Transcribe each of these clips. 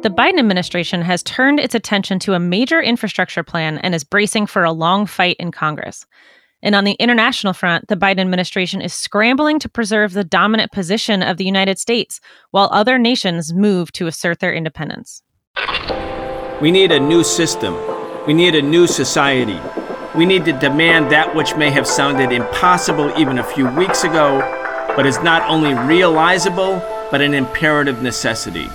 The Biden administration has turned its attention to a major infrastructure plan and is bracing for a long fight in Congress. And on the international front, the Biden administration is scrambling to preserve the dominant position of the United States while other nations move to assert their independence. We need a new system. We need a new society. We need to demand that which may have sounded impossible even a few weeks ago, but is not only realizable, but an imperative necessity.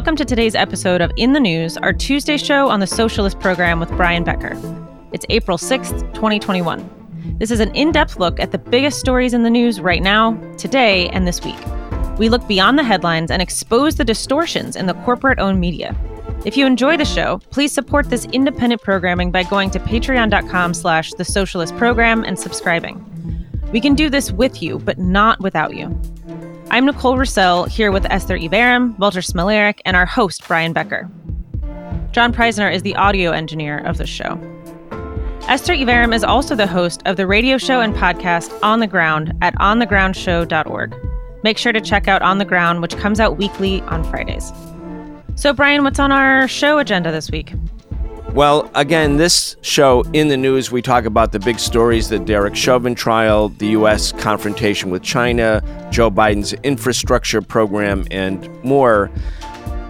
Welcome to today's episode of In the News, our Tuesday show on the Socialist Program with Brian Becker. It's April 6th, 2021. This is an in depth look at the biggest stories in the news right now, today, and this week. We look beyond the headlines and expose the distortions in the corporate owned media. If you enjoy the show, please support this independent programming by going to patreon.com slash the socialist program and subscribing. We can do this with you, but not without you. I'm Nicole Roussell, here with Esther Iverem, Walter Smolarek, and our host, Brian Becker. John Preisner is the audio engineer of the show. Esther Iverem is also the host of the radio show and podcast On the Ground at onthegroundshow.org. Make sure to check out On the Ground, which comes out weekly on Fridays. So, Brian, what's on our show agenda this week? Well, again, this show in the news, we talk about the big stories the Derek Chauvin trial, the U.S. confrontation with China, Joe Biden's infrastructure program, and more.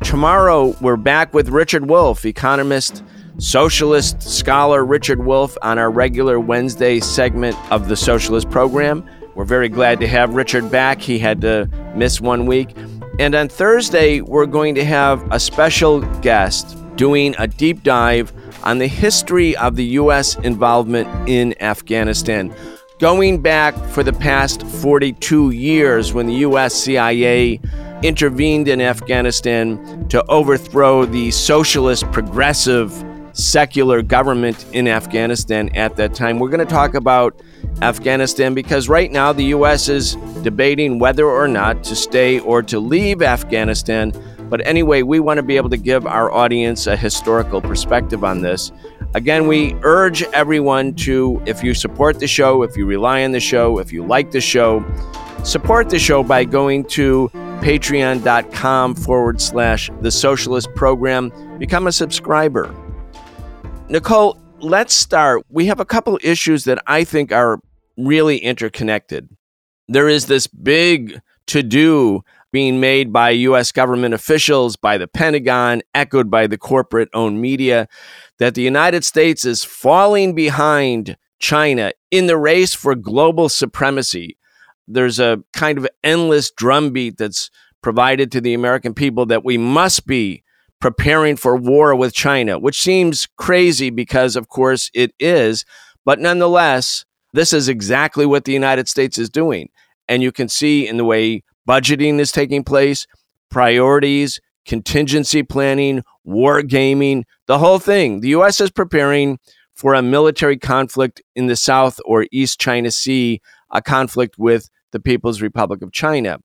Tomorrow, we're back with Richard Wolff, economist, socialist scholar Richard Wolff, on our regular Wednesday segment of the Socialist program. We're very glad to have Richard back. He had to miss one week. And on Thursday, we're going to have a special guest doing a deep dive on the history of the U.S. involvement in Afghanistan. Going back for the past 42 years when the U.S. CIA intervened in Afghanistan to overthrow the socialist, progressive, secular government in Afghanistan at that time. We're going to talk about Afghanistan because right now the U.S. is debating whether or not to stay or to leave Afghanistan but anyway, we want to be able to give our audience a historical perspective on this. Again, we urge everyone to, if you support the show, if you rely on the show, if you like the show, support the show by going to patreon.com forward slash the socialist program. Become a subscriber. Nicole, let's start. We have a couple issues that I think are really interconnected. There is this big to do being made by U.S. government officials, by the Pentagon, echoed by the corporate owned media, that the United States is falling behind China in the race for global supremacy. There's a kind of endless drumbeat that's provided to the American people that we must be preparing for war with China, which seems crazy because, of course, it is. But nonetheless, this is exactly what the United States is doing. And you can see in the way budgeting is taking place, priorities, contingency planning, war gaming, the whole thing. The U.S. is preparing for a military conflict in the South or East China Sea, a conflict with the People's Republic of China.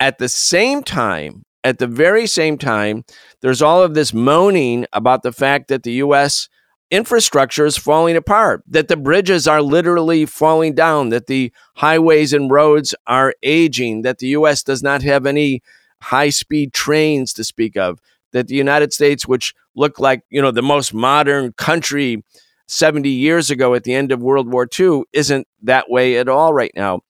At the same time, at the very same time, there's all of this moaning about the fact that the U.S infrastructure is falling apart, that the bridges are literally falling down, that the highways and roads are aging, that the U.S. does not have any high speed trains to speak of, that the United States, which looked like, you know, the most modern country 70 years ago at the end of World War II, isn't that way at all right now.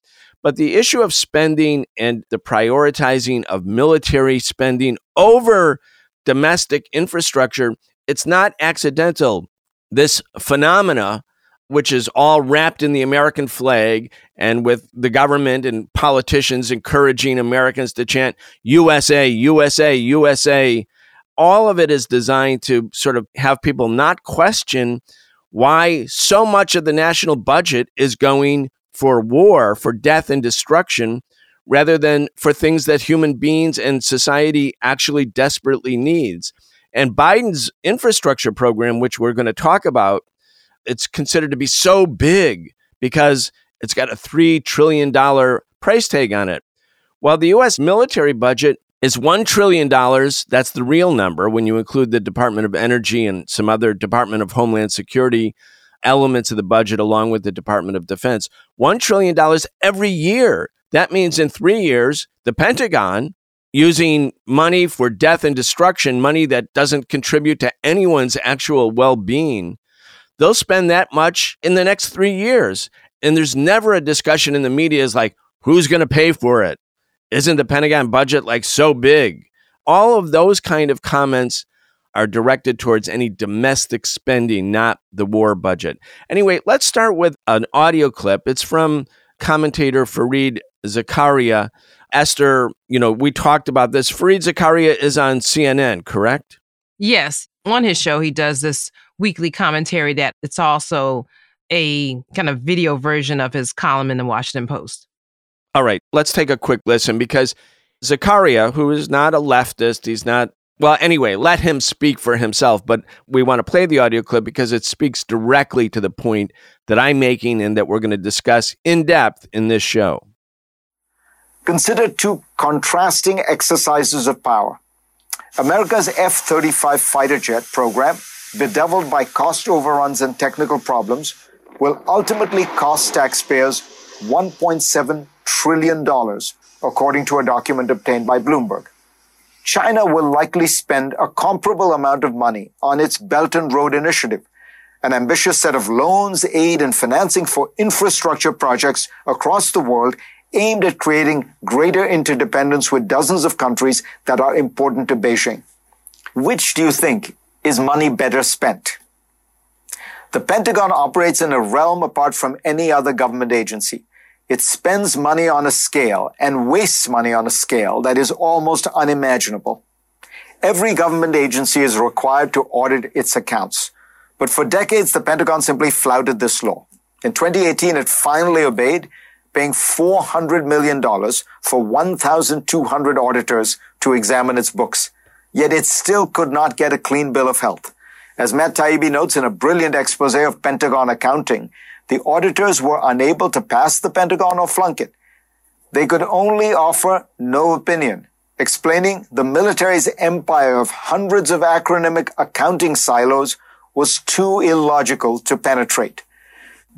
But the issue of spending and the prioritizing of military spending over domestic infrastructure, it's not accidental this phenomena, which is all wrapped in the American flag and with the government and politicians encouraging Americans to chant USA, USA, USA, all of it is designed to sort of have people not question why so much of the national budget is going for war, for death and destruction, rather than for things that human beings and society actually desperately needs. And Biden's infrastructure program, which we're going to talk about, it's considered to be so big because It's got a $3 trillion price tag on it. While the US military budget is $1 trillion, that's the real number when you include the Department of Energy and some other Department of Homeland Security elements of the budget, along with the Department of Defense. $1 trillion every year. That means in three years, the Pentagon, using money for death and destruction, money that doesn't contribute to anyone's actual well being, they'll spend that much in the next three years. And there's never a discussion in the media is like, who's going to pay for it? Isn't the Pentagon budget like so big? All of those kind of comments are directed towards any domestic spending, not the war budget. Anyway, let's start with an audio clip. It's from commentator Fareed Zakaria. Esther, you know, we talked about this. Fareed Zakaria is on CNN, correct? Yes. On his show, he does this weekly commentary that it's also a kind of video version of his column in the Washington Post. All right, let's take a quick listen because Zakaria, who is not a leftist, he's not well, anyway, let him speak for himself, but we want to play the audio clip because it speaks directly to the point that I'm making and that we're going to discuss in depth in this show. Consider two contrasting exercises of power. America's F 35 fighter jet program, bedeviled by cost overruns and technical problems, will ultimately cost taxpayers $1.7 trillion, according to a document obtained by Bloomberg. China will likely spend a comparable amount of money on its Belt and Road Initiative, an ambitious set of loans, aid, and financing for infrastructure projects across the world aimed at creating greater interdependence with dozens of countries that are important to Beijing. Which do you think is money better spent? The Pentagon operates in a realm apart from any other government agency. It spends money on a scale and wastes money on a scale that is almost unimaginable. Every government agency is required to audit its accounts. But for decades, the Pentagon simply flouted this law. In 2018, it finally obeyed, paying $400 million for 1,200 auditors to examine its books. Yet it still could not get a clean bill of health. As Matt Taibbi notes in a brilliant expose of Pentagon accounting, the auditors were unable to pass the Pentagon or flunk it. They could only offer no opinion, explaining the military's empire of hundreds of acronymic accounting silos was too illogical to penetrate.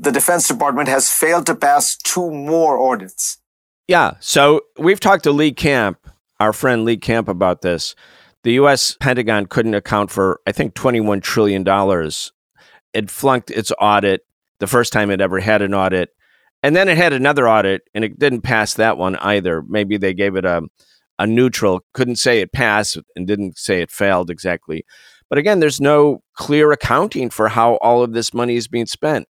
The Defense Department has failed to pass two more audits. Yeah, so we've talked to Lee Camp, our friend Lee Camp, about this. The U.S. Pentagon couldn't account for, I think, $21 trillion. It flunked its audit the first time it ever had an audit. And then it had another audit and it didn't pass that one either. Maybe they gave it a, a neutral, couldn't say it passed and didn't say it failed exactly. But again, there's no clear accounting for how all of this money is being spent.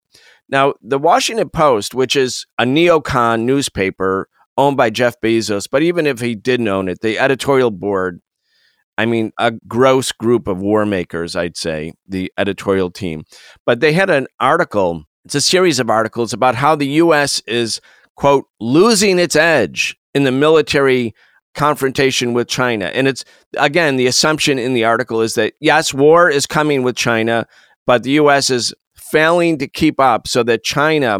Now, the Washington Post, which is a neocon newspaper owned by Jeff Bezos, but even if he didn't own it, the editorial board, I mean, a gross group of war makers, I'd say, the editorial team. But they had an article it's a series of articles about how the U.S. is, quote, losing its edge in the military confrontation with China. And it's, again, the assumption in the article is that, yes, war is coming with China, but the U.S. is failing to keep up so that China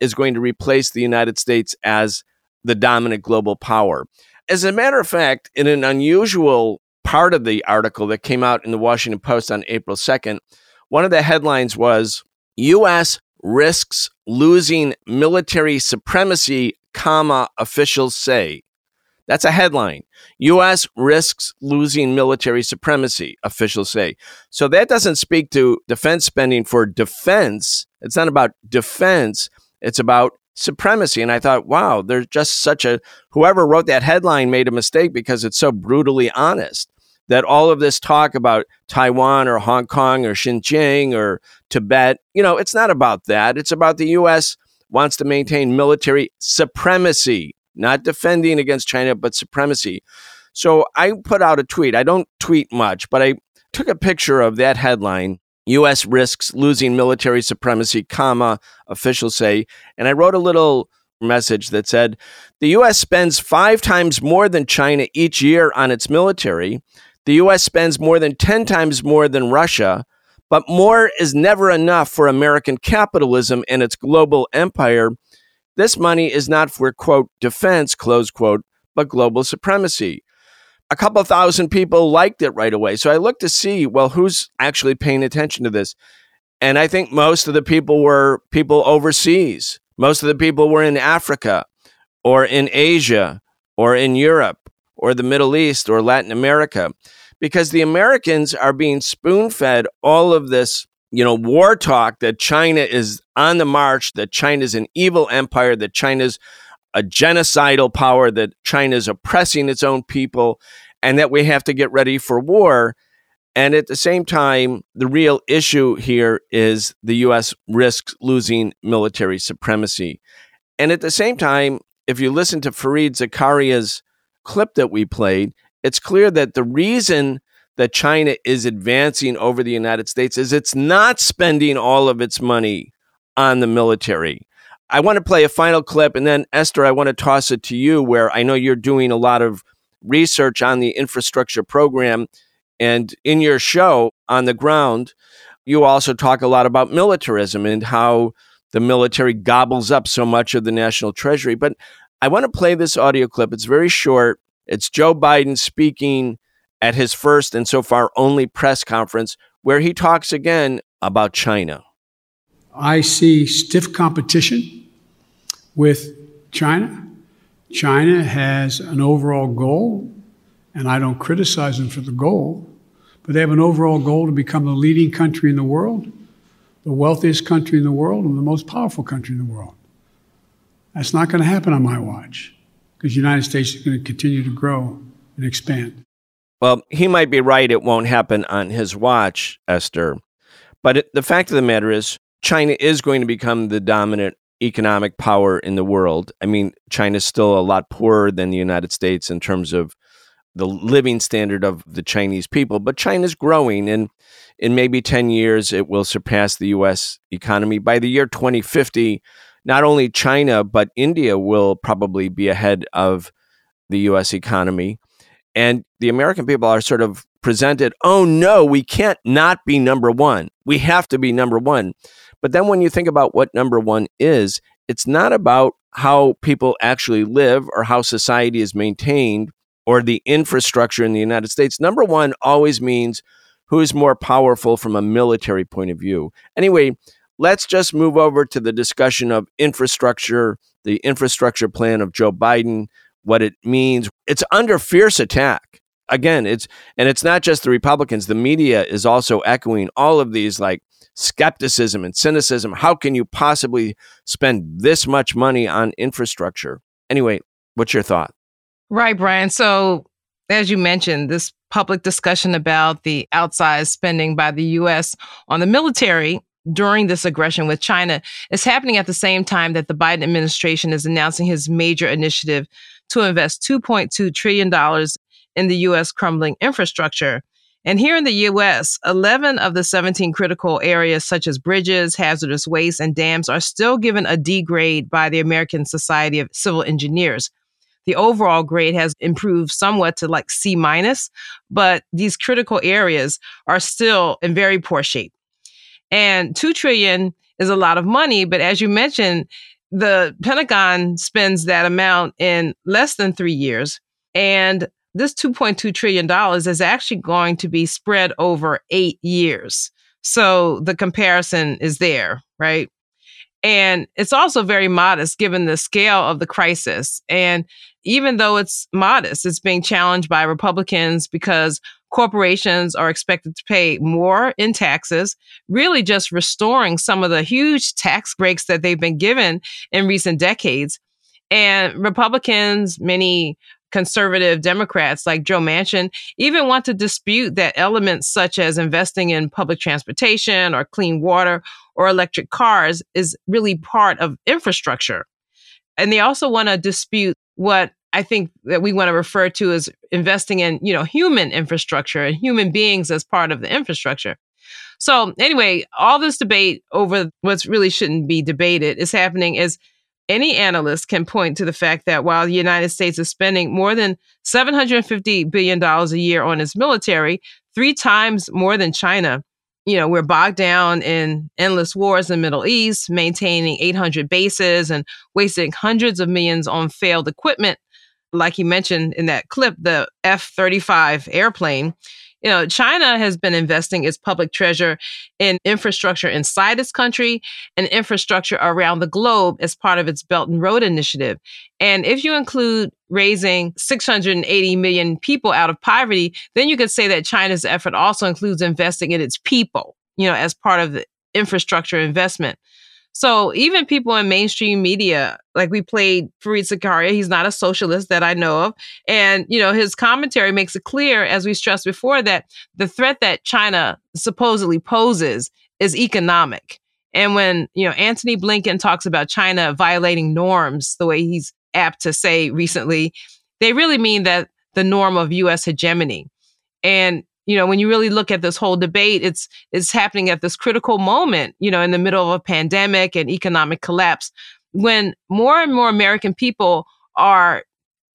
is going to replace the United States as the dominant global power. As a matter of fact, in an unusual part of the article that came out in the Washington Post on April 2nd, one of the headlines was U.S risks losing military supremacy, comma, officials say. That's a headline. U.S. risks losing military supremacy, officials say. So that doesn't speak to defense spending for defense. It's not about defense, it's about supremacy. And I thought, wow, there's just such a, whoever wrote that headline made a mistake because it's so brutally honest that all of this talk about Taiwan or Hong Kong or Xinjiang or Tibet, you know, it's not about that. It's about the U.S. wants to maintain military supremacy, not defending against China, but supremacy. So I put out a tweet. I don't tweet much, but I took a picture of that headline. U.S. risks losing military supremacy, comma, officials say. And I wrote a little message that said the U.S. spends five times more than China each year on its military. The US spends more than 10 times more than Russia, but more is never enough for American capitalism and its global empire. This money is not for, quote, defense, close quote, but global supremacy. A couple thousand people liked it right away. So I looked to see, well, who's actually paying attention to this? And I think most of the people were people overseas. Most of the people were in Africa or in Asia or in Europe or the Middle East or Latin America because the Americans are being spoon fed all of this, you know, war talk that China is on the march, that China's an evil empire, that China's a genocidal power, that China's oppressing its own people, and that we have to get ready for war. And at the same time, the real issue here is the US risks losing military supremacy. And at the same time, if you listen to Fareed Zakaria's clip that we played, it's clear that the reason that China is advancing over the United States is it's not spending all of its money on the military. I want to play a final clip, and then Esther, I want to toss it to you, where I know you're doing a lot of research on the infrastructure program. And in your show on the ground, you also talk a lot about militarism and how the military gobbles up so much of the national treasury. But I want to play this audio clip. It's very short. It's Joe Biden speaking at his first and so far only press conference where he talks again about China. I see stiff competition with China. China has an overall goal, and I don't criticize them for the goal, but they have an overall goal to become the leading country in the world, the wealthiest country in the world, and the most powerful country in the world. That's not going to happen on my watch because the United States is going to continue to grow and expand. Well, he might be right. It won't happen on his watch, Esther. But it, the fact of the matter is, China is going to become the dominant economic power in the world. I mean, China's still a lot poorer than the United States in terms of the living standard of the Chinese people, but China's growing and in maybe 10 years it will surpass the US economy. By the year 2050, not only China, but India will probably be ahead of the US economy. And the American people are sort of presented, oh no, we can't not be number one. We have to be number one. But then when you think about what number one is, it's not about how people actually live or how society is maintained or the infrastructure in the United States. Number one always means who is more powerful from a military point of view. Anyway, let's just move over to the discussion of infrastructure, the infrastructure plan of Joe Biden, what it means. It's under fierce attack. Again, it's and it's not just the Republicans, the media is also echoing all of these like skepticism and cynicism. How can you possibly spend this much money on infrastructure? Anyway, what's your thought? Right, Brian. So, as you mentioned, this public discussion about the outsized spending by the U.S. on the military during this aggression with China is happening at the same time that the Biden administration is announcing his major initiative to invest $2.2 trillion in the U.S. crumbling infrastructure. And here in the U.S., 11 of the 17 critical areas, such as bridges, hazardous waste, and dams, are still given a D grade by the American Society of Civil Engineers. The overall grade has improved somewhat to like C minus, but these critical areas are still in very poor shape. And 2 trillion is a lot of money, but as you mentioned, the Pentagon spends that amount in less than 3 years. And this 2.2 trillion dollars is actually going to be spread over 8 years. So the comparison is there, right? And it's also very modest given the scale of the crisis. And even though it's modest, it's being challenged by Republicans because corporations are expected to pay more in taxes, really just restoring some of the huge tax breaks that they've been given in recent decades. And Republicans, many conservative Democrats like Joe Manchin even want to dispute that elements such as investing in public transportation or clean water or electric cars is really part of infrastructure. And they also want to dispute what I think that we want to refer to as investing in, you know, human infrastructure and human beings as part of the infrastructure. So anyway, all this debate over what's really shouldn't be debated is happening is any analyst can point to the fact that while the United States is spending more than $750 billion a year on its military, three times more than China, you know, we're bogged down in endless wars in the Middle East, maintaining 800 bases and wasting hundreds of millions on failed equipment. Like you mentioned in that clip, the F 35 airplane. You know, China has been investing its public treasure in infrastructure inside its country and infrastructure around the globe as part of its Belt and Road Initiative. And if you include raising 680 million people out of poverty, then you could say that China's effort also includes investing in its people, you know, as part of the infrastructure investment. So even people in mainstream media, like we played Fareed Zakaria, he's not a socialist that I know of. And, you know, his commentary makes it clear, as we stressed before, that the threat that China supposedly poses is economic. And when, you know, Antony Blinken talks about China violating norms, the way he's apt to say recently, they really mean that the norm of US hegemony. And you know when you really look at this whole debate it's it's happening at this critical moment you know in the middle of a pandemic and economic collapse when more and more american people are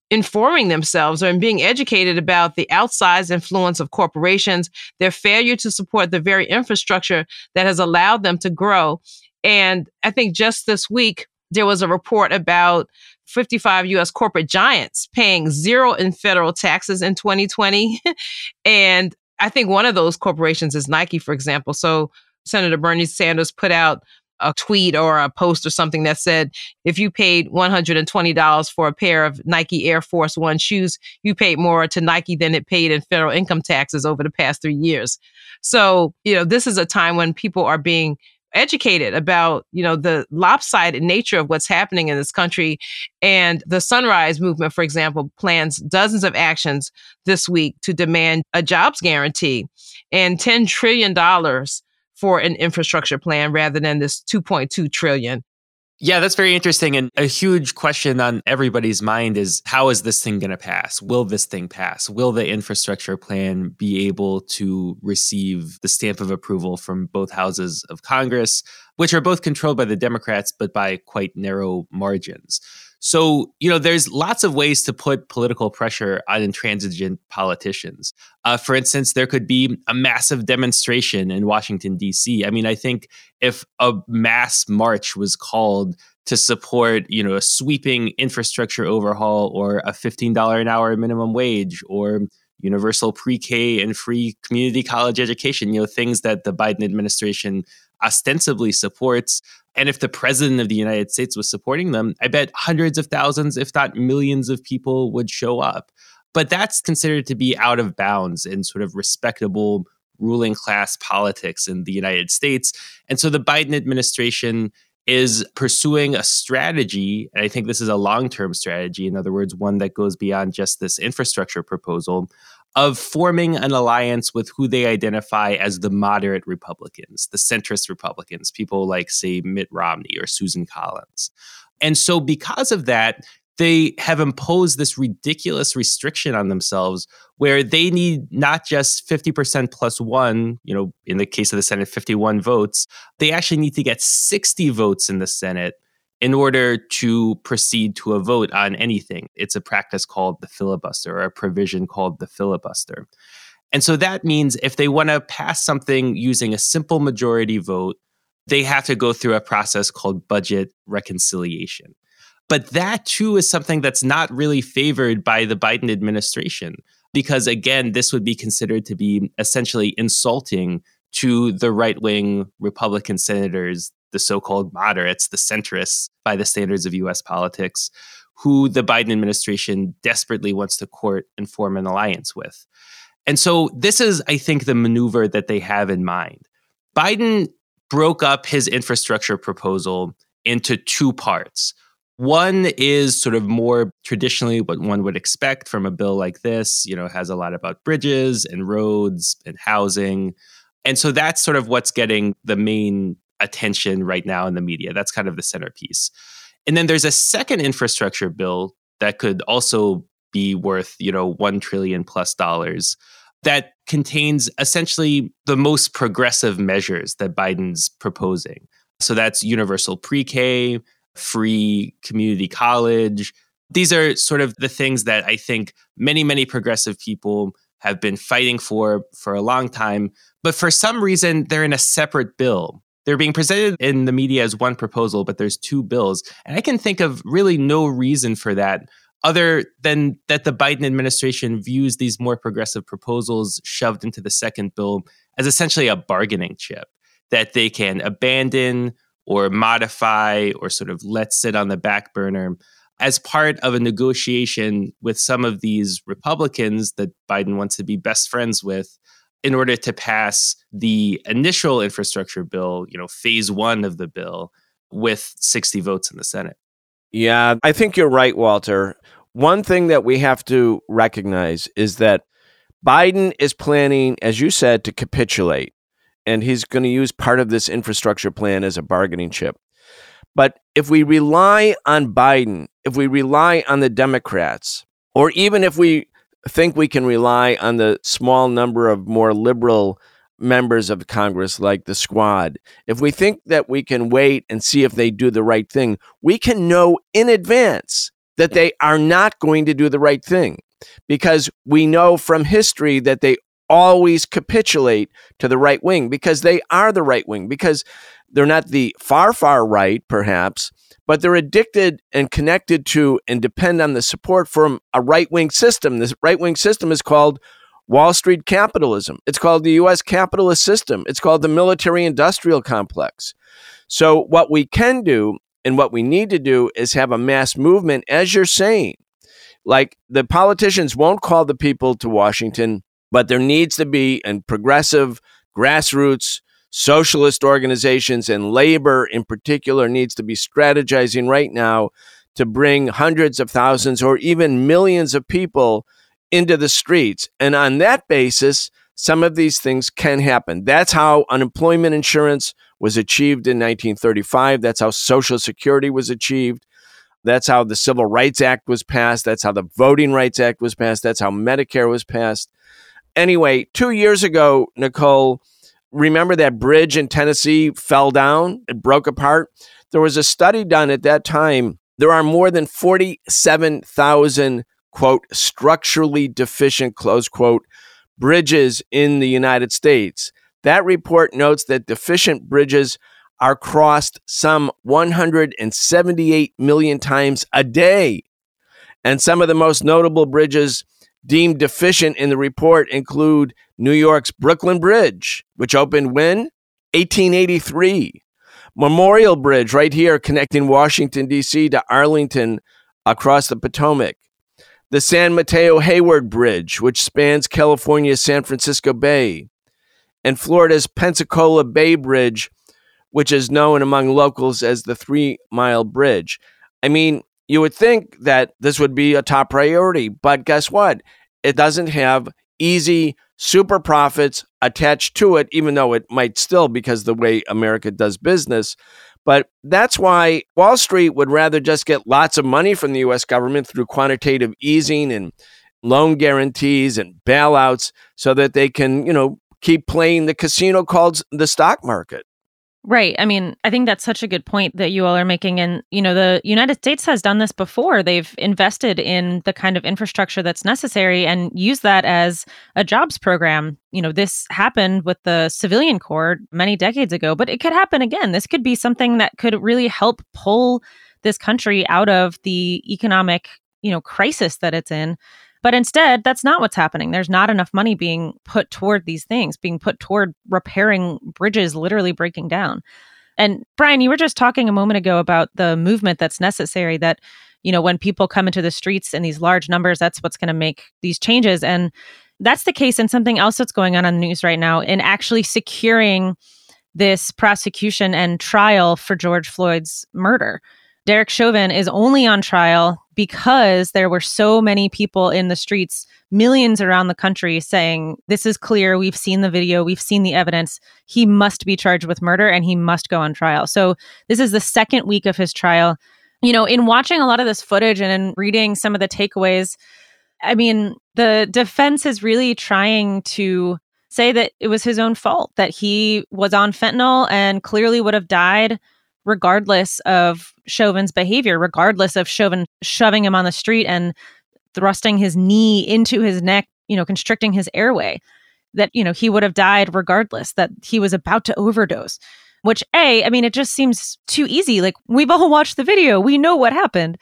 informing themselves or being educated about the outsized influence of corporations their failure to support the very infrastructure that has allowed them to grow and i think just this week there was a report about 55 US corporate giants paying zero in federal taxes in 2020. and I think one of those corporations is Nike, for example. So Senator Bernie Sanders put out a tweet or a post or something that said, if you paid $120 for a pair of Nike Air Force One shoes, you paid more to Nike than it paid in federal income taxes over the past three years. So, you know, this is a time when people are being educated about you know the lopsided nature of what's happening in this country and the sunrise movement for example plans dozens of actions this week to demand a jobs guarantee and 10 trillion dollars for an infrastructure plan rather than this 2.2 trillion yeah, that's very interesting. And a huge question on everybody's mind is how is this thing going to pass? Will this thing pass? Will the infrastructure plan be able to receive the stamp of approval from both houses of Congress, which are both controlled by the Democrats, but by quite narrow margins? So, you know, there's lots of ways to put political pressure on intransigent politicians. Uh, for instance, there could be a massive demonstration in Washington, D.C. I mean, I think if a mass march was called to support, you know, a sweeping infrastructure overhaul or a $15 an hour minimum wage or universal pre-K and free community college education, you know, things that the Biden administration ostensibly supports. And if the president of the United States was supporting them, I bet hundreds of thousands, if not millions of people would show up. But that's considered to be out of bounds in sort of respectable ruling class politics in the United States. And so the Biden administration is pursuing a strategy, and I think this is a long term strategy, in other words, one that goes beyond just this infrastructure proposal, of forming an alliance with who they identify as the moderate Republicans, the centrist Republicans, people like, say, Mitt Romney or Susan Collins. And so, because of that, they have imposed this ridiculous restriction on themselves where they need not just 50% plus one, you know, in the case of the Senate, 51 votes, they actually need to get 60 votes in the Senate in order to proceed to a vote on anything. It's a practice called the filibuster or a provision called the filibuster. And so that means if they want to pass something using a simple majority vote, they have to go through a process called budget reconciliation. But that too is something that's not really favored by the Biden administration, because again, this would be considered to be essentially insulting to the right wing Republican senators the so called moderates, the centrists by the standards of US politics, who the Biden administration desperately wants to court and form an alliance with. And so this is, I think, the maneuver that they have in mind. Biden broke up his infrastructure proposal into two parts. One is sort of more traditionally what one would expect from a bill like this, you know, has a lot about bridges and roads and housing. And so that's sort of what's getting the main attention right now in the media. That's kind of the centerpiece. And then there's a second infrastructure bill that could also be worth, you know, 1 trillion plus dollars that contains essentially the most progressive measures that Biden's proposing. So that's universal pre-K, free community college. These are sort of the things that I think many, many progressive people have been fighting for for a long time. But for some reason, they're in a separate bill. They're being presented in the media as one proposal, but there's two bills. And I can think of really no reason for that other than that the Biden administration views these more progressive proposals shoved into the second bill as essentially a bargaining chip that they can abandon or modify or sort of let sit on the back burner as part of a negotiation with some of these Republicans that Biden wants to be best friends with in order to pass the initial infrastructure bill, you know, phase one of the bill with 60 votes in the Senate. Yeah, I think you're right, Walter. One thing that we have to recognize is that Biden is planning, as you said, to capitulate, and he's going to use part of this infrastructure plan as a bargaining chip. But if we rely on Biden, if we rely on the Democrats, or even if we think we can rely on the small number of more liberal members of Congress, like the squad, if we think that we can wait and see if they do the right thing, we can know in advance that they are not going to do the right thing because we know from history that they always capitulate to the right wing because they are the right wing, because they're not the far, far right, perhaps, but they're addicted and connected to and depend on the support from a right wing system. This right wing system is called Wall Street capitalism. It's called the US capitalist system. It's called the military industrial complex. So, what we can do and what we need to do is have a mass movement, as you're saying. Like the politicians won't call the people to Washington, but there needs to be a progressive grassroots socialist organizations and labor in particular needs to be strategizing right now to bring hundreds of thousands or even millions of people into the streets. And on that basis, some of these things can happen. That's how unemployment insurance was achieved in 1935. That's how Social Security was achieved. That's how the Civil Rights Act was passed. That's how the Voting Rights Act was passed. That's how Medicare was passed. Anyway, two years ago, Nicole, remember that bridge in Tennessee fell down? It broke apart. There was a study done at that time. There are more than 47,000, quote, structurally deficient, close quote, bridges in the United States. That report notes that deficient bridges are crossed some 178 million times a day. And some of the most notable bridges deemed deficient in the report include New York's Brooklyn Bridge, which opened when? 1883. Memorial Bridge, right here, connecting Washington, D.C. to Arlington across the Potomac. The San Mateo Hayward Bridge, which spans California's San Francisco Bay. And Florida's Pensacola Bay Bridge, which is known among locals as the Three Mile Bridge. I mean, you would think that this would be a top priority, but guess what? It doesn't have easy super profits attached to it, even though it might still because the way America does business. But that's why Wall Street would rather just get lots of money from the US government through quantitative easing and loan guarantees and bailouts so that they can, you know, keep playing the casino called the stock market. Right. I mean, I think that's such a good point that you all are making. And, you know, the United States has done this before. They've invested in the kind of infrastructure that's necessary and used that as a jobs program. You know, this happened with the civilian corps many decades ago, but it could happen again. This could be something that could really help pull this country out of the economic, you know, crisis that it's in. But instead, that's not what's happening. There's not enough money being put toward these things, being put toward repairing bridges literally breaking down. And Brian, you were just talking a moment ago about the movement that's necessary that you know when people come into the streets in these large numbers that's what's going to make these changes and that's the case and something else that's going on on the news right now in actually securing this prosecution and trial for George Floyd's murder. Derek Chauvin is only on trial because there were so many people in the streets, millions around the country saying, This is clear. We've seen the video. We've seen the evidence. He must be charged with murder and he must go on trial. So, this is the second week of his trial. You know, in watching a lot of this footage and in reading some of the takeaways, I mean, the defense is really trying to say that it was his own fault, that he was on fentanyl and clearly would have died regardless of Chauvin's behavior, regardless of Chauvin shoving him on the street and thrusting his knee into his neck you know, constricting his airway, that, you know, he would have died regardless, that he was about to overdose. Which, A, I mean, it just seems too easy. Like, we've all watched the video, we know what happened.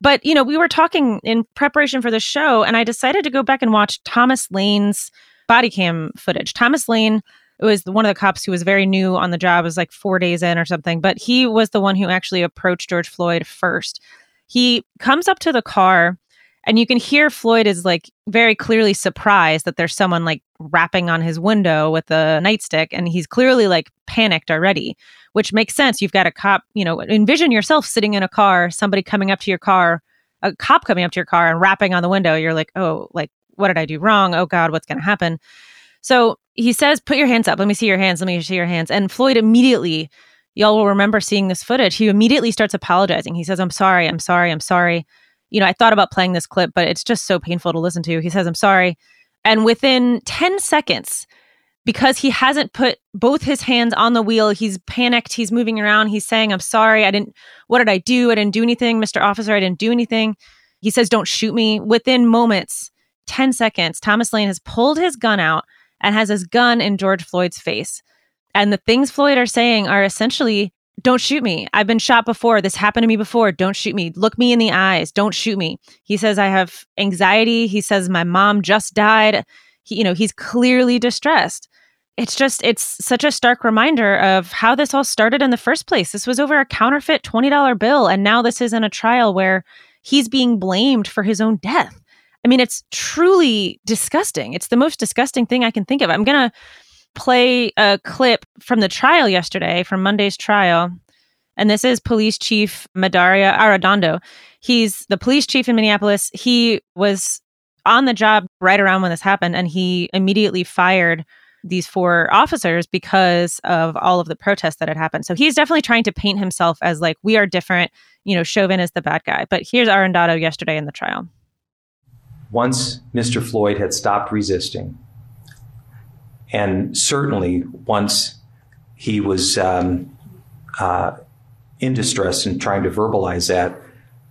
But, you know, we were talking in preparation for the show, and I decided to go back and watch Thomas Lane's body cam footage. Thomas Lane was one of the cops who was very new on the job, was like four days in or something, but he was the one who actually approached George Floyd first. He comes up to the car and you can hear Floyd is like very clearly surprised that there's someone like rapping on his window with a nightstick and he's clearly like panicked already, which makes sense. You've got a cop, you know, envision yourself sitting in a car, somebody coming up to your car, a cop coming up to your car and rapping on the window. You're like, "Oh, like what did I do wrong? Oh god, what's going to happen?" So, he says, "Put your hands up. Let me see your hands. Let me see your hands." And Floyd immediately y'all will remember seeing this footage. He immediately starts apologizing. He says, "I'm sorry. I'm sorry. I'm sorry." you know, I thought about playing this clip, but it's just so painful to listen to. He says, I'm sorry. And within 10 seconds, because he hasn't put both his hands on the wheel, he's panicked, he's moving around, he's saying, I'm sorry, I didn't, what did I do? I didn't do anything, Mr. Officer, I didn't do anything. He says, Don't shoot me. Within moments, 10 seconds, Thomas Lane has pulled his gun out and has his gun in George Floyd's face. And the things Floyd are saying are essentially, don't shoot me. I've been shot before. This happened to me before. Don't shoot me. Look me in the eyes. Don't shoot me. He says, I have anxiety. He says, my mom just died. He, you know, he's clearly distressed. It's just, it's such a stark reminder of how this all started in the first place. This was over a counterfeit $20 bill. And now this is in a trial where he's being blamed for his own death. I mean, it's truly disgusting. It's the most disgusting thing I can think of. I'm going to play a clip from the trial yesterday, from Monday's trial. And this is Police Chief Medaria Arradondo. He's the police chief in Minneapolis. He was on the job right around when this happened, and he immediately fired these four officers because of all of the protests that had happened. So he's definitely trying to paint himself as like, we are different. You know, Chauvin is the bad guy. But here's Arradondo yesterday in the trial. Once Mr. Floyd had stopped resisting, and certainly once he was um, uh, in distress and trying to verbalize that,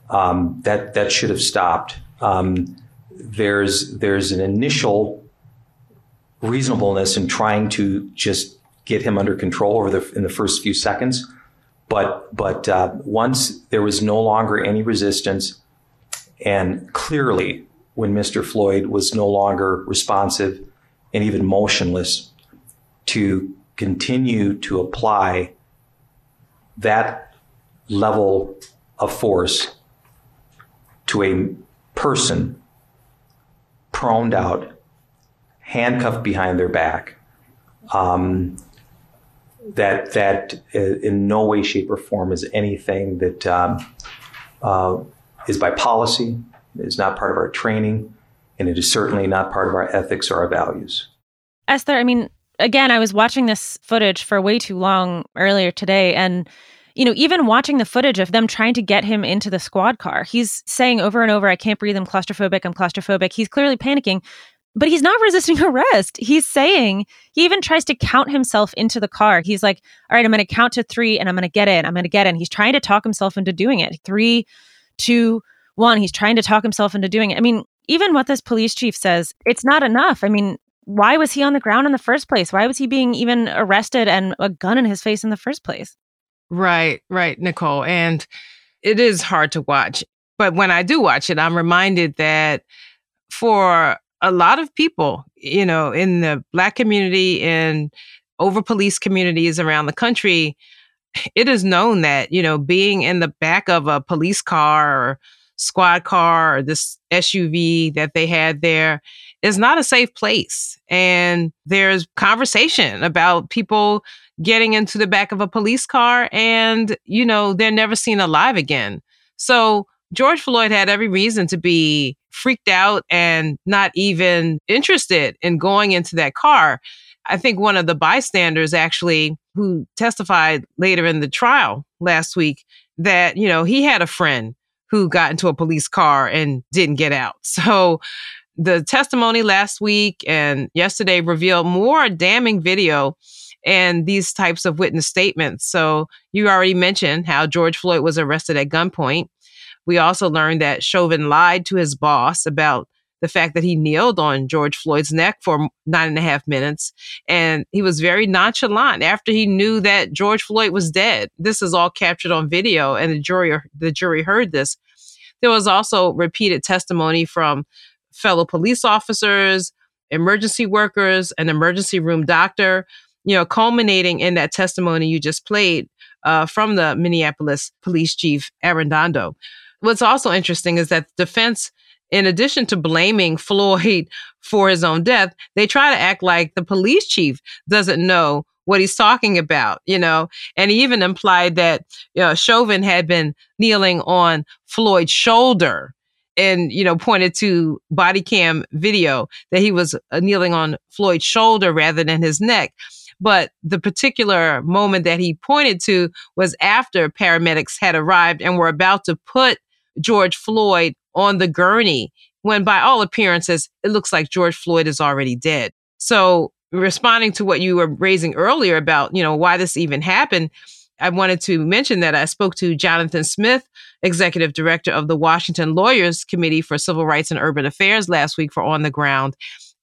um, that that should have stopped. Um, there's there's an initial reasonableness in trying to just get him under control over the in the first few seconds, but but uh, once there was no longer any resistance, and clearly when Mr. Floyd was no longer responsive and even motionless to continue to apply that level of force to a person proned out, handcuffed behind their back, um, that that uh, in no way, shape, or form is anything that um, uh, is by policy, is not part of our training, and it is certainly not part of our ethics or our values. Esther, I mean, again, I was watching this footage for way too long earlier today and you know, even watching the footage of them trying to get him into the squad car, he's saying over and over, I can't breathe, I'm claustrophobic, I'm claustrophobic. He's clearly panicking, but he's not resisting arrest. He's saying, he even tries to count himself into the car. He's like, all right, I'm going to count to three and I'm going to get in. I'm going to get in. He's trying to talk himself into doing it. Three, two, one. He's trying to talk himself into doing it. I mean, even what this police chief says, it's not enough. I mean, why was he on the ground in the first place? Why was he being even arrested and a gun in his face in the first place? Right, right, Nicole. And it is hard to watch. But when I do watch it, I'm reminded that for a lot of people, you know, in the Black community and over police communities around the country, it is known that, you know, being in the back of a police car or squad car or this SUV that they had there is not a safe place. And there's conversation about people getting into the back of a police car and, you know, they're never seen alive again. So George Floyd had every reason to be freaked out and not even interested in going into that car. I think one of the bystanders actually who testified later in the trial last week that, you know, he had a friend who got into a police car and didn't get out. So the testimony last week and yesterday revealed more damning video and these types of witness statements. So you already mentioned how George Floyd was arrested at gunpoint. We also learned that Chauvin lied to his boss about the fact that he kneeled on George Floyd's neck for nine and a half minutes. And he was very nonchalant after he knew that George Floyd was dead. This is all captured on video, and the jury the jury heard this. There was also repeated testimony from fellow police officers, emergency workers, an emergency room doctor, you know, culminating in that testimony you just played uh, from the Minneapolis police chief, Arradondo. What's also interesting is that defense, in addition to blaming Floyd for his own death, they try to act like the police chief doesn't know what he's talking about, you know, and he even implied that you know, Chauvin had been kneeling on Floyd's shoulder and you know pointed to body cam video that he was uh, kneeling on Floyd's shoulder rather than his neck. But the particular moment that he pointed to was after paramedics had arrived and were about to put George Floyd on the gurney, when by all appearances, it looks like George Floyd is already dead. So, responding to what you were raising earlier about, you know, why this even happened, I wanted to mention that I spoke to Jonathan Smith, executive director of the Washington Lawyers Committee for Civil Rights and Urban Affairs last week for On the Ground.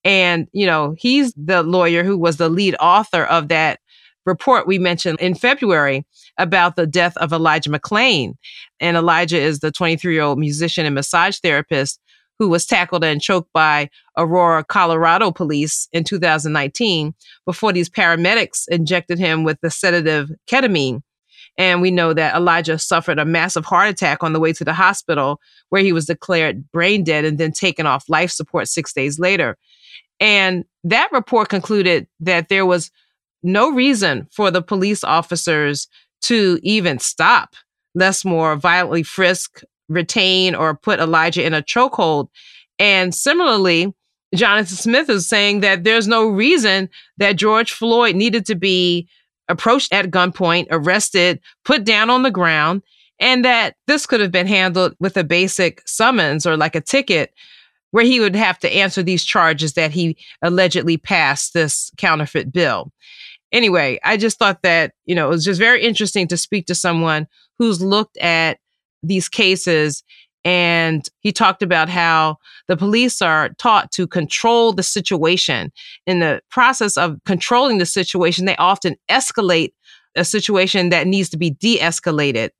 And, you know, he's the lawyer who was the lead author of that report we mentioned in February about the death of Elijah McClain. And Elijah is the 23 year old musician and massage therapist who was tackled and choked by Aurora, Colorado police in 2019 before these paramedics injected him with the sedative ketamine. And we know that Elijah suffered a massive heart attack on the way to the hospital, where he was declared brain dead and then taken off life support six days later. And that report concluded that there was no reason for the police officers to even stop Lessmore violently frisk, retain, or put Elijah in a chokehold. And similarly, Jonathan Smith is saying that there's no reason that George Floyd needed to be approached at gunpoint, arrested, put down on the ground, and that this could have been handled with a basic summons or like a ticket where he would have to answer these charges that he allegedly passed this counterfeit bill anyway, I just thought that, you know, it was just very interesting to speak to someone who's looked at these cases and he talked about how the police are taught to control the situation. In the process of controlling the situation, they often escalate a situation that needs to be de escalated.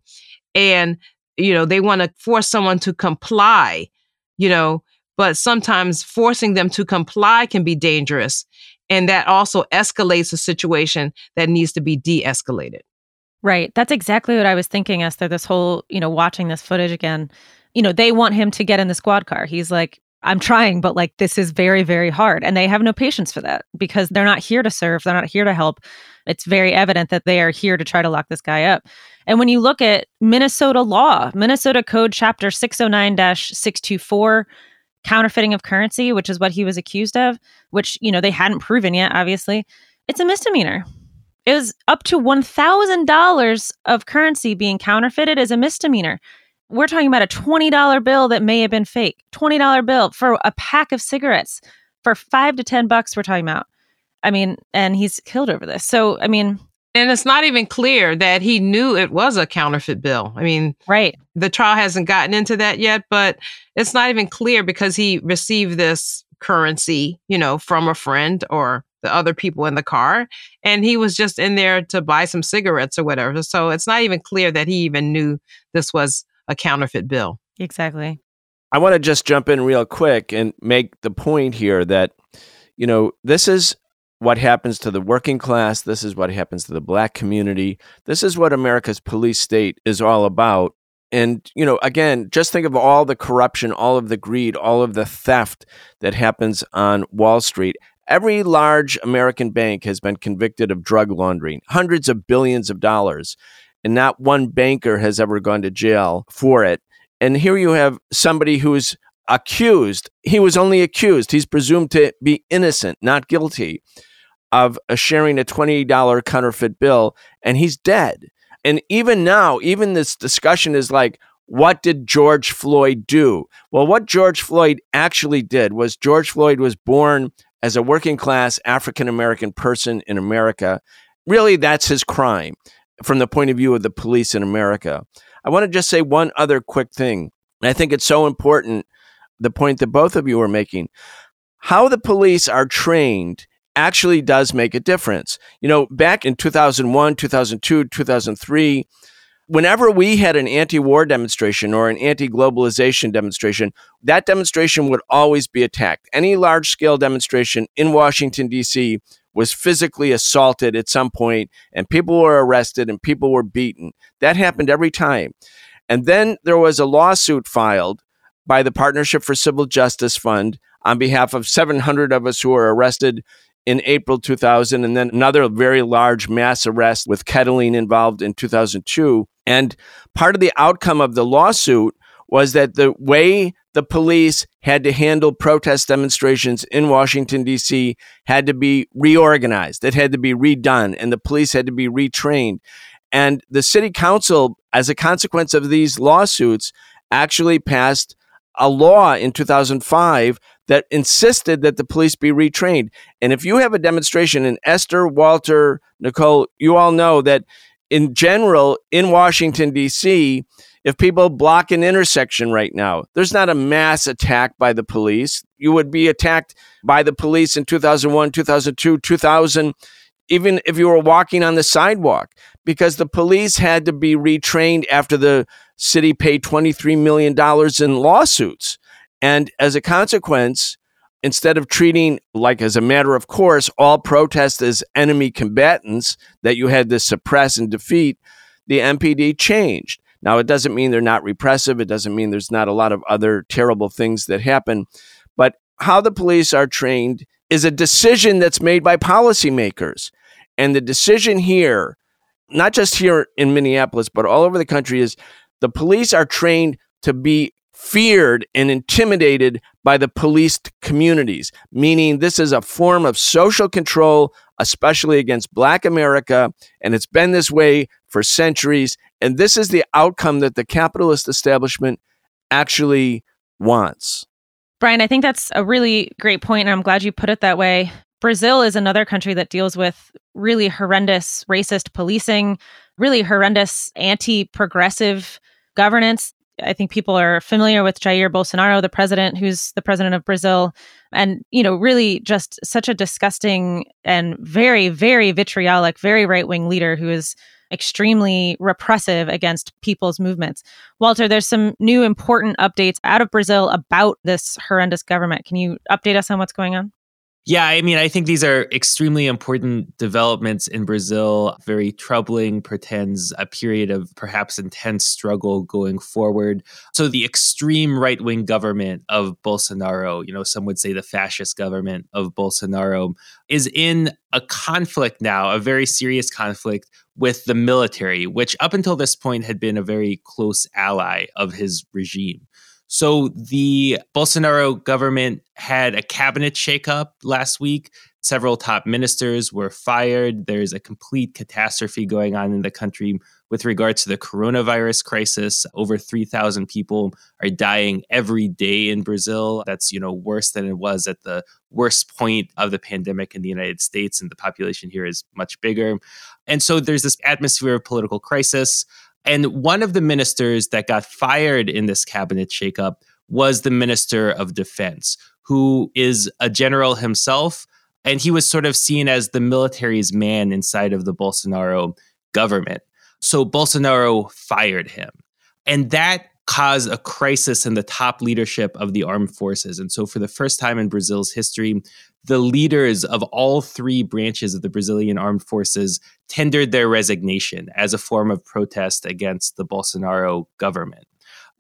And, you know, they want to force someone to comply, you know, but sometimes forcing them to comply can be dangerous. And that also escalates a situation that needs to be de escalated. Right. That's exactly what I was thinking, Esther, this whole, you know, watching this footage again. You know, they want him to get in the squad car. He's like, I'm trying, but like this is very, very hard. And they have no patience for that because they're not here to serve. They're not here to help. It's very evident that they are here to try to lock this guy up. And when you look at Minnesota law, Minnesota Code Chapter 609 624, counterfeiting of currency, which is what he was accused of, which, you know, they hadn't proven yet, obviously, it's a misdemeanor. It was up to $1,000 of currency being counterfeited as a misdemeanor. We're talking about a $20 bill that may have been fake. $20 bill for a pack of cigarettes for five to 10 bucks, we're talking about. I mean, and he's killed over this. So, I mean, and it's not even clear that he knew it was a counterfeit bill. I mean, right. The trial hasn't gotten into that yet, but it's not even clear because he received this currency, you know, from a friend or the other people in the car. And he was just in there to buy some cigarettes or whatever. So it's not even clear that he even knew this was a counterfeit bill. Exactly. I want to just jump in real quick and make the point here that, you know, this is what happens to the working class. This is what happens to the black community. This is what America's police state is all about. And, you know, again, just think of all the corruption, all of the greed, all of the theft that happens on Wall Street. Every large American bank has been convicted of drug laundering, hundreds of billions of dollars, and not one banker has ever gone to jail for it. And here you have somebody who's accused. He was only accused. He's presumed to be innocent, not guilty of uh, sharing a $20 counterfeit bill and he's dead. And even now, even this discussion is like, what did George Floyd do? Well, what George Floyd actually did was George Floyd was born as a working class African American person in America. Really, that's his crime from the point of view of the police in America. I want to just say one other quick thing. I think it's so important the point that both of you are making. How the police are trained actually does make a difference. You know, back in 2001, 2002, 2003, whenever we had an anti war demonstration or an anti globalization demonstration, that demonstration would always be attacked. Any large scale demonstration in Washington, D.C. was physically assaulted at some point, and people were arrested and people were beaten. That happened every time. And then there was a lawsuit filed by the Partnership for Civil Justice Fund on behalf of 700 of us who were arrested in April 2000, and then another very large mass arrest with kettling involved in 2002. And part of the outcome of the lawsuit was that the way the police had to handle protest demonstrations in Washington, D.C., had to be reorganized. It had to be redone, and the police had to be retrained. And the city council, as a consequence of these lawsuits, actually passed a law in 2005 that insisted that the police be retrained. And if you have a demonstration, and Esther, Walter, Nicole, you all know that in general, in Washington, D.C., if people block an intersection right now, there's not a mass attack by the police. You would be attacked by the police in 2001, 2002, 2000, even if you were walking on the sidewalk, because the police had to be retrained after the city paid $23 million in lawsuits. And as a consequence, instead of treating like as a matter of course all protests as enemy combatants that you had to suppress and defeat, the MPD changed. Now, it doesn't mean they're not repressive. It doesn't mean there's not a lot of other terrible things that happen. But how the police are trained is a decision that's made by policymakers. And the decision here, not just here in Minneapolis, but all over the country, is the police are trained to be feared and intimidated by the policed communities, meaning this is a form of social control, especially against Black America. And it's been this way for centuries. And this is the outcome that the capitalist establishment actually wants. Brian, I think that's a really great point, and I'm glad you put it that way. Brazil is another country that deals with really horrendous racist policing, really horrendous anti progressive governance. I think people are familiar with Jair Bolsonaro, the president, who's the president of Brazil. And, you know, really just such a disgusting and very, very vitriolic, very right wing leader who is extremely repressive against people's movements. Walter, there's some new important updates out of Brazil about this horrendous government. Can you update us on what's going on? Yeah, I mean, I think these are extremely important developments in Brazil, very troubling, portends a period of perhaps intense struggle going forward. So, the extreme right wing government of Bolsonaro, you know, some would say the fascist government of Bolsonaro, is in a conflict now, a very serious conflict with the military, which up until this point had been a very close ally of his regime. So the Bolsonaro government had a cabinet shakeup last week. Several top ministers were fired. There's a complete catastrophe going on in the country with regards to the coronavirus crisis. Over 3,000 people are dying every day in Brazil. That's, you know, worse than it was at the worst point of the pandemic in the United States and the population here is much bigger. And so there's this atmosphere of political crisis. And one of the ministers that got fired in this cabinet shakeup was the Minister of Defense, who is a general himself. And he was sort of seen as the military's man inside of the Bolsonaro government. So Bolsonaro fired him. And that caused a crisis in the top leadership of the armed forces. And so, for the first time in Brazil's history, the leaders of all three branches of the Brazilian armed forces tendered their resignation as a form of protest against the Bolsonaro government.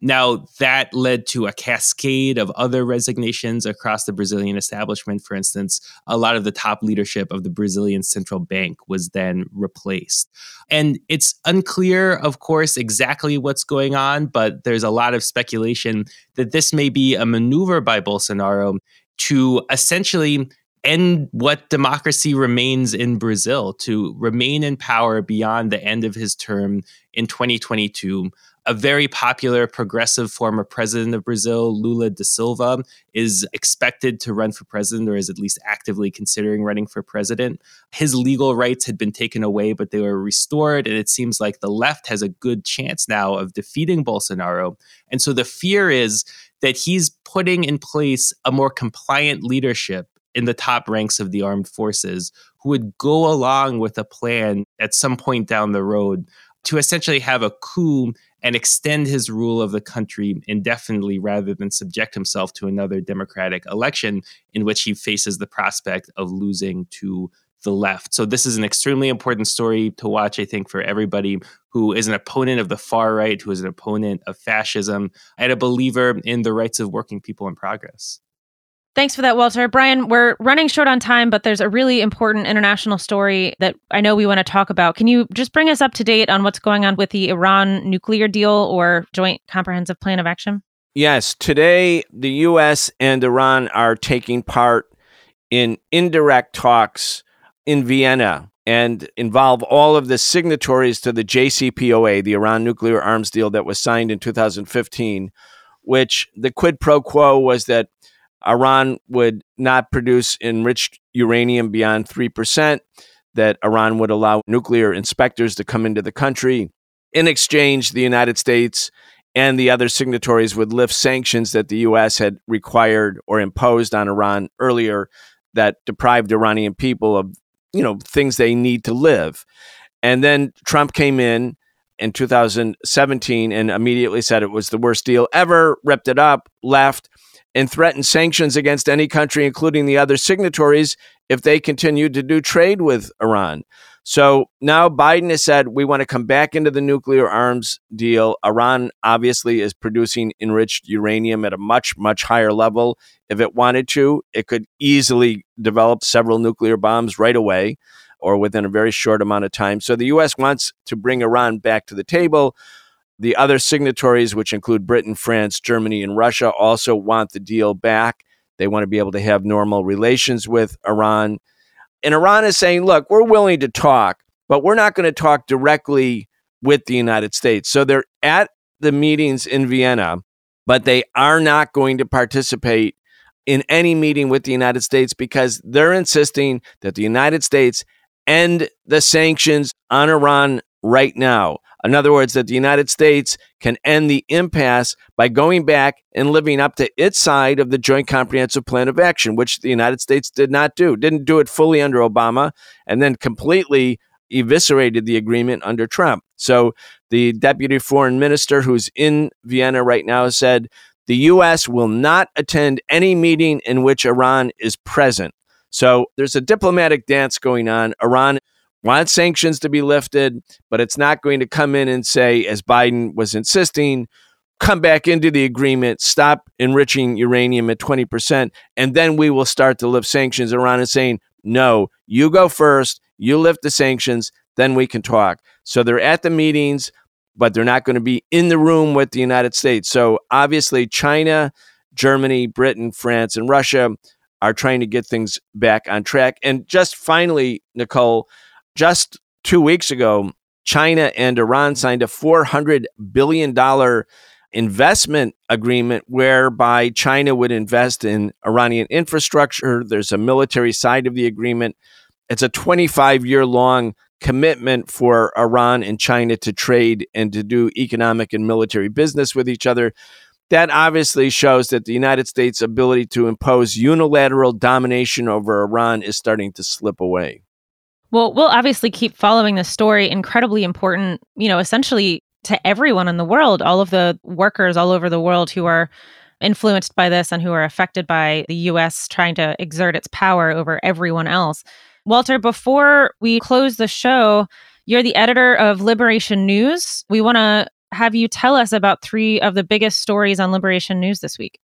Now, that led to a cascade of other resignations across the Brazilian establishment. For instance, a lot of the top leadership of the Brazilian central bank was then replaced. And it's unclear, of course, exactly what's going on, but there's a lot of speculation that this may be a maneuver by Bolsonaro to essentially end what democracy remains in Brazil, to remain in power beyond the end of his term in 2022 a very popular progressive former president of Brazil, Lula da Silva, is expected to run for president or is at least actively considering running for president. His legal rights had been taken away, but they were restored. And it seems like the left has a good chance now of defeating Bolsonaro. And so the fear is that he's putting in place a more compliant leadership in the top ranks of the armed forces who would go along with a plan at some point down the road to essentially have a coup and extend his rule of the country indefinitely rather than subject himself to another democratic election in which he faces the prospect of losing to the left. So this is an extremely important story to watch, I think, for everybody who is an opponent of the far right, who is an opponent of fascism, and a believer in the rights of working people in progress. Thanks for that, Walter. Brian, we're running short on time, but there's a really important international story that I know we want to talk about. Can you just bring us up to date on what's going on with the Iran nuclear deal or Joint Comprehensive Plan of Action? Yes. Today, the U.S. and Iran are taking part in indirect talks in Vienna and involve all of the signatories to the JCPOA, the Iran nuclear arms deal that was signed in 2015, which the quid pro quo was that Iran would not produce enriched uranium beyond 3%, that Iran would allow nuclear inspectors to come into the country. In exchange, the United States and the other signatories would lift sanctions that the U.S. had required or imposed on Iran earlier that deprived Iranian people of, you know, things they need to live. And then Trump came in in 2017 and immediately said it was the worst deal ever, ripped it up, left and threatened sanctions against any country, including the other signatories, if they continued to do trade with Iran. So now Biden has said we want to come back into the nuclear arms deal. Iran obviously is producing enriched uranium at a much, much higher level. If it wanted to, it could easily develop several nuclear bombs right away or within a very short amount of time. So the U.S. wants to bring Iran back to the table. The other signatories, which include Britain, France, Germany, and Russia, also want the deal back. They want to be able to have normal relations with Iran. And Iran is saying, look, we're willing to talk, but we're not going to talk directly with the United States. So they're at the meetings in Vienna, but they are not going to participate in any meeting with the United States because they're insisting that the United States end the sanctions on Iran right now. In other words, that the United States can end the impasse by going back and living up to its side of the Joint Comprehensive Plan of Action, which the United States did not do. Didn't do it fully under Obama and then completely eviscerated the agreement under Trump. So the deputy foreign minister who's in Vienna right now said the U.S. will not attend any meeting in which Iran is present. So there's a diplomatic dance going on. Iran wants sanctions to be lifted, but it's not going to come in and say, as Biden was insisting, come back into the agreement, stop enriching uranium at 20%, and then we will start to lift sanctions. Iran is saying, no, you go first, you lift the sanctions, then we can talk. So they're at the meetings, but they're not going to be in the room with the United States. So obviously, China, Germany, Britain, France, and Russia are trying to get things back on track. And just finally, Nicole, just two weeks ago, China and Iran signed a $400 billion investment agreement whereby China would invest in Iranian infrastructure. There's a military side of the agreement. It's a 25 year long commitment for Iran and China to trade and to do economic and military business with each other. That obviously shows that the United States' ability to impose unilateral domination over Iran is starting to slip away. Well, we'll obviously keep following this story. Incredibly important, you know, essentially to everyone in the world, all of the workers all over the world who are influenced by this and who are affected by the US trying to exert its power over everyone else. Walter, before we close the show, you're the editor of Liberation News. We want to have you tell us about three of the biggest stories on Liberation News this week.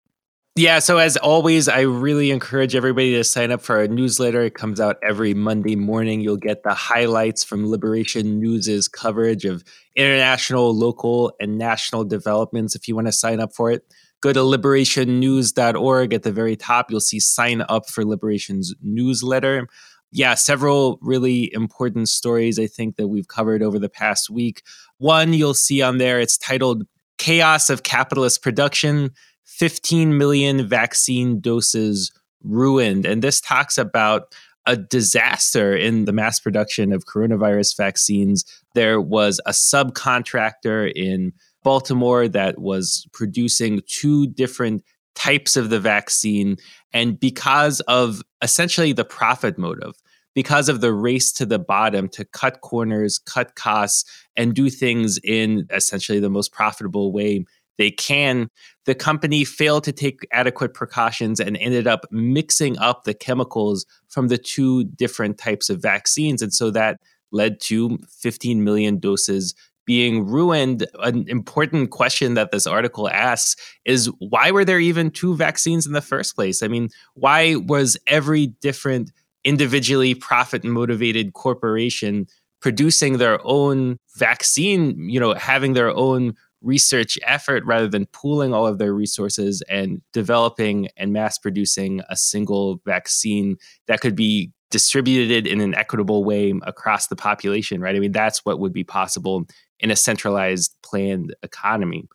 Yeah, so as always, I really encourage everybody to sign up for our newsletter. It comes out every Monday morning. You'll get the highlights from Liberation News's coverage of international, local, and national developments. If you want to sign up for it, go to liberationnews.org. At the very top, you'll see sign up for Liberation's newsletter. Yeah, several really important stories I think that we've covered over the past week. One you'll see on there, it's titled Chaos of Capitalist Production 15 million vaccine doses ruined. And this talks about a disaster in the mass production of coronavirus vaccines. There was a subcontractor in Baltimore that was producing two different types of the vaccine. And because of essentially the profit motive, because of the race to the bottom to cut corners, cut costs, and do things in essentially the most profitable way they can, the company failed to take adequate precautions and ended up mixing up the chemicals from the two different types of vaccines. And so that led to 15 million doses being ruined. An important question that this article asks is why were there even two vaccines in the first place? I mean, why was every different individually profit motivated corporation producing their own vaccine, you know, having their own research effort rather than pooling all of their resources and developing and mass producing a single vaccine that could be distributed in an equitable way across the population, right? I mean, that's what would be possible in a centralized planned economy.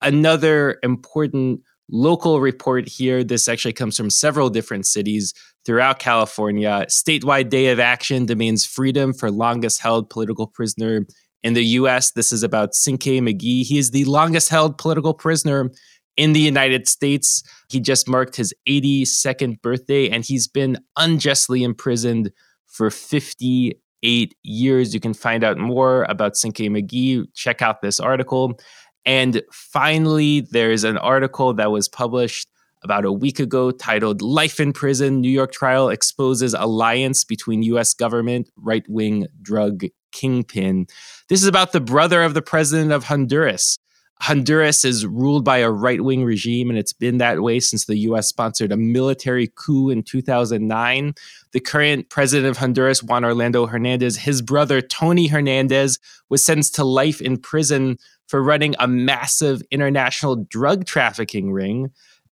Another important local report here. This actually comes from several different cities throughout California. Statewide Day of Action demands freedom for longest held political prisoner in the US. This is about Cinque Magee. He is the longest held political prisoner in the United States. He just marked his 82nd birthday and he's been unjustly imprisoned for 58 years. You can find out more about Cinque Magee. Check out this article. And finally, there's an article that was published about a week ago titled Life in Prison New York Trial Exposes Alliance Between U.S. Government Right Wing Drug Kingpin. This is about the brother of the president of Honduras. Honduras is ruled by a right wing regime, and it's been that way since the US sponsored a military coup in 2009. The current president of Honduras, Juan Orlando Hernandez, his brother, Tony Hernandez, was sentenced to life in prison for running a massive international drug trafficking ring.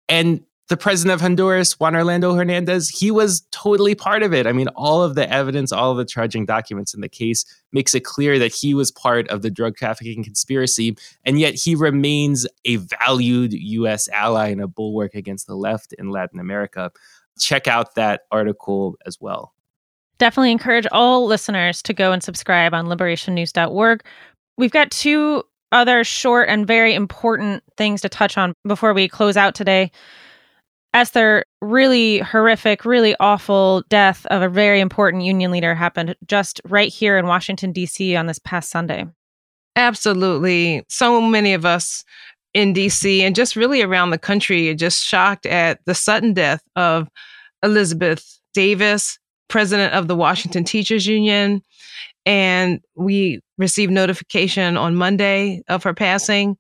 And the president of Honduras, Juan Orlando Hernandez, he was totally part of it. I mean, all of the evidence, all of the charging documents in the case makes it clear that he was part of the drug trafficking conspiracy. And yet he remains a valued U.S. ally and a bulwark against the left in Latin America. Check out that article as well. Definitely encourage all listeners to go and subscribe on liberationnews.org. We've got two other short and very important things to touch on before we close out today. Esther, really horrific, really awful death of a very important union leader happened just right here in Washington, D.C. on this past Sunday. Absolutely. So many of us in DC and just really around the country are just shocked at the sudden death of Elizabeth Davis, president of the Washington Teachers Union. And we received notification on Monday of her passing.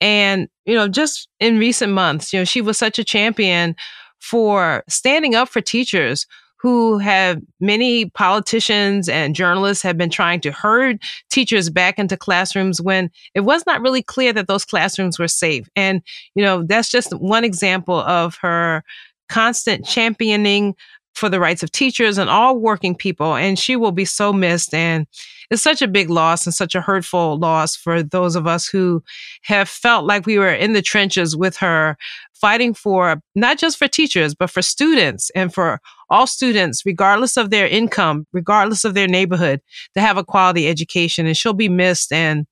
And, you know, just in recent months, you know, she was such a champion for standing up for teachers who have many politicians and journalists have been trying to herd teachers back into classrooms when it was not really clear that those classrooms were safe. And, you know, that's just one example of her constant championing for the rights of teachers and all working people. And she will be so missed. And it's such a big loss and such a hurtful loss for those of us who have felt like we were in the trenches with her, fighting for not just for teachers, but for students and for all students, regardless of their income, regardless of their neighborhood, to have a quality education. And she'll be missed. And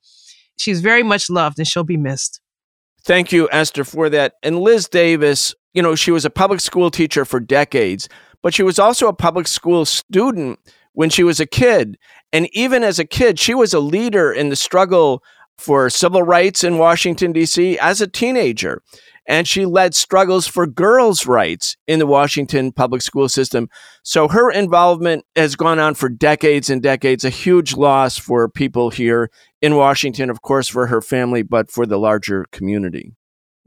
she's very much loved and she'll be missed. Thank you, Esther, for that. And Liz Davis, you know, she was a public school teacher for decades but she was also a public school student when she was a kid. And even as a kid, she was a leader in the struggle for civil rights in Washington, D.C. as a teenager. And she led struggles for girls' rights in the Washington public school system. So her involvement has gone on for decades and decades, a huge loss for people here in Washington, of course, for her family, but for the larger community.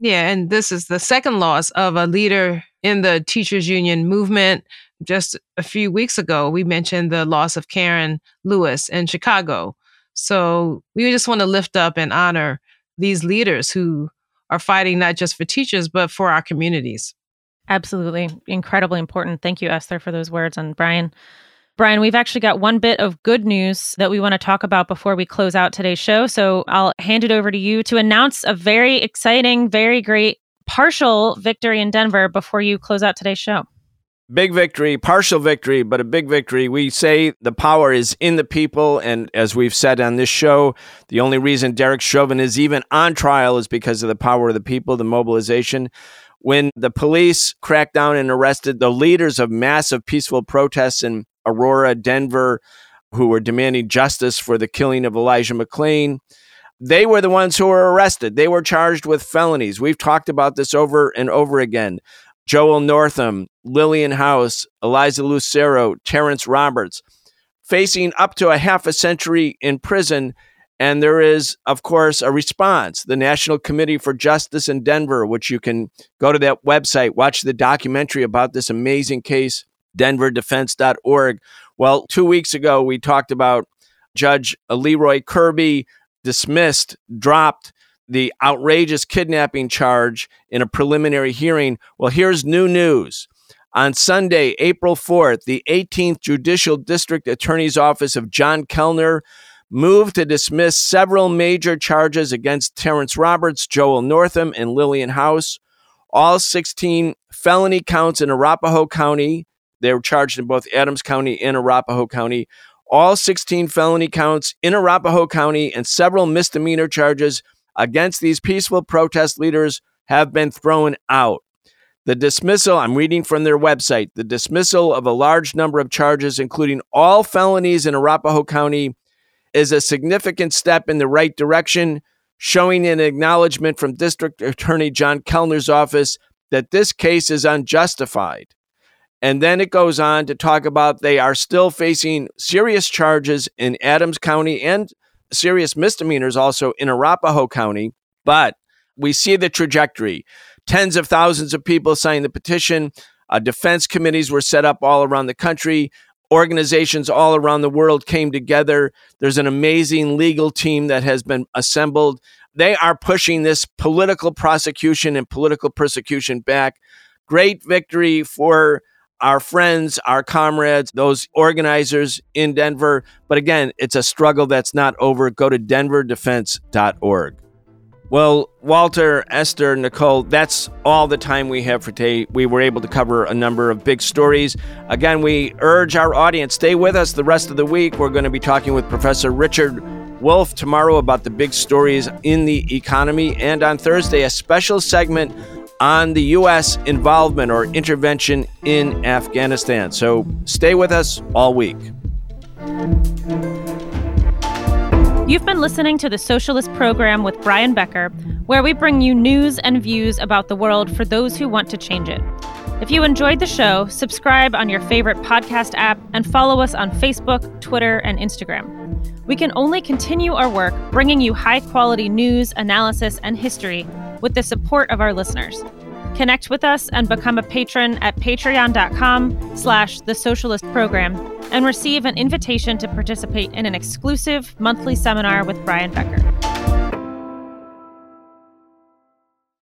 Yeah, and this is the second loss of a leader in the teachers union movement. Just a few weeks ago, we mentioned the loss of Karen Lewis in Chicago. So we just want to lift up and honor these leaders who are fighting not just for teachers, but for our communities. Absolutely. Incredibly important. Thank you, Esther, for those words. And Brian, Brian, we've actually got one bit of good news that we want to talk about before we close out today's show. So I'll hand it over to you to announce a very exciting, very great partial victory in Denver before you close out today's show. Big victory, partial victory, but a big victory. We say the power is in the people. And as we've said on this show, the only reason Derek Chauvin is even on trial is because of the power of the people, the mobilization. when the police cracked down and arrested the leaders of massive peaceful protests in Aurora, Denver, who were demanding justice for the killing of Elijah McClain. They were the ones who were arrested. They were charged with felonies. We've talked about this over and over again. Joel Northam, Lillian House, Eliza Lucero, Terrence Roberts, facing up to a half a century in prison. And there is, of course, a response. The National Committee for Justice in Denver, which you can go to that website, watch the documentary about this amazing case, denverdefense.org. Well, two weeks ago, we talked about Judge Leroy Kirby dismissed, dropped the outrageous kidnapping charge in a preliminary hearing. Well, here's new news. On Sunday, April 4th, the 18th Judicial District Attorney's Office of John Kellner moved to dismiss several major charges against Terrence Roberts, Joel Northam, and Lillian House. All 16 felony counts in Arapahoe County. They were charged in both Adams County and Arapahoe County. All 16 felony counts in Arapahoe County and several misdemeanor charges against these peaceful protest leaders have been thrown out. The dismissal, I'm reading from their website, the dismissal of a large number of charges, including all felonies in Arapahoe County, is a significant step in the right direction, showing an acknowledgement from District Attorney John Kellner's office that this case is unjustified. And then it goes on to talk about they are still facing serious charges in Adams County and serious misdemeanors also in Arapahoe County, but we see the trajectory. Tens of thousands of people signed the petition. Uh, defense committees were set up all around the country. Organizations all around the world came together. There's an amazing legal team that has been assembled. They are pushing this political prosecution and political persecution back. Great victory for our friends, our comrades, those organizers in Denver. But again, it's a struggle that's not over. Go to denverdefense.org. Well, Walter, Esther, Nicole, that's all the time we have for today. We were able to cover a number of big stories. Again, we urge our audience, stay with us the rest of the week. We're going to be talking with Professor Richard Wolff tomorrow about the big stories in the economy. And on Thursday, a special segment on the U.S. involvement or intervention in Afghanistan. So stay with us all week. You've been listening to the Socialist Program with Brian Becker, where we bring you news and views about the world for those who want to change it. If you enjoyed the show, subscribe on your favorite podcast app and follow us on Facebook, Twitter, and Instagram. We can only continue our work bringing you high quality news, analysis, and history with the support of our listeners. Connect with us and become a patron at patreon.com slash the socialist program and receive an invitation to participate in an exclusive monthly seminar with Brian Becker.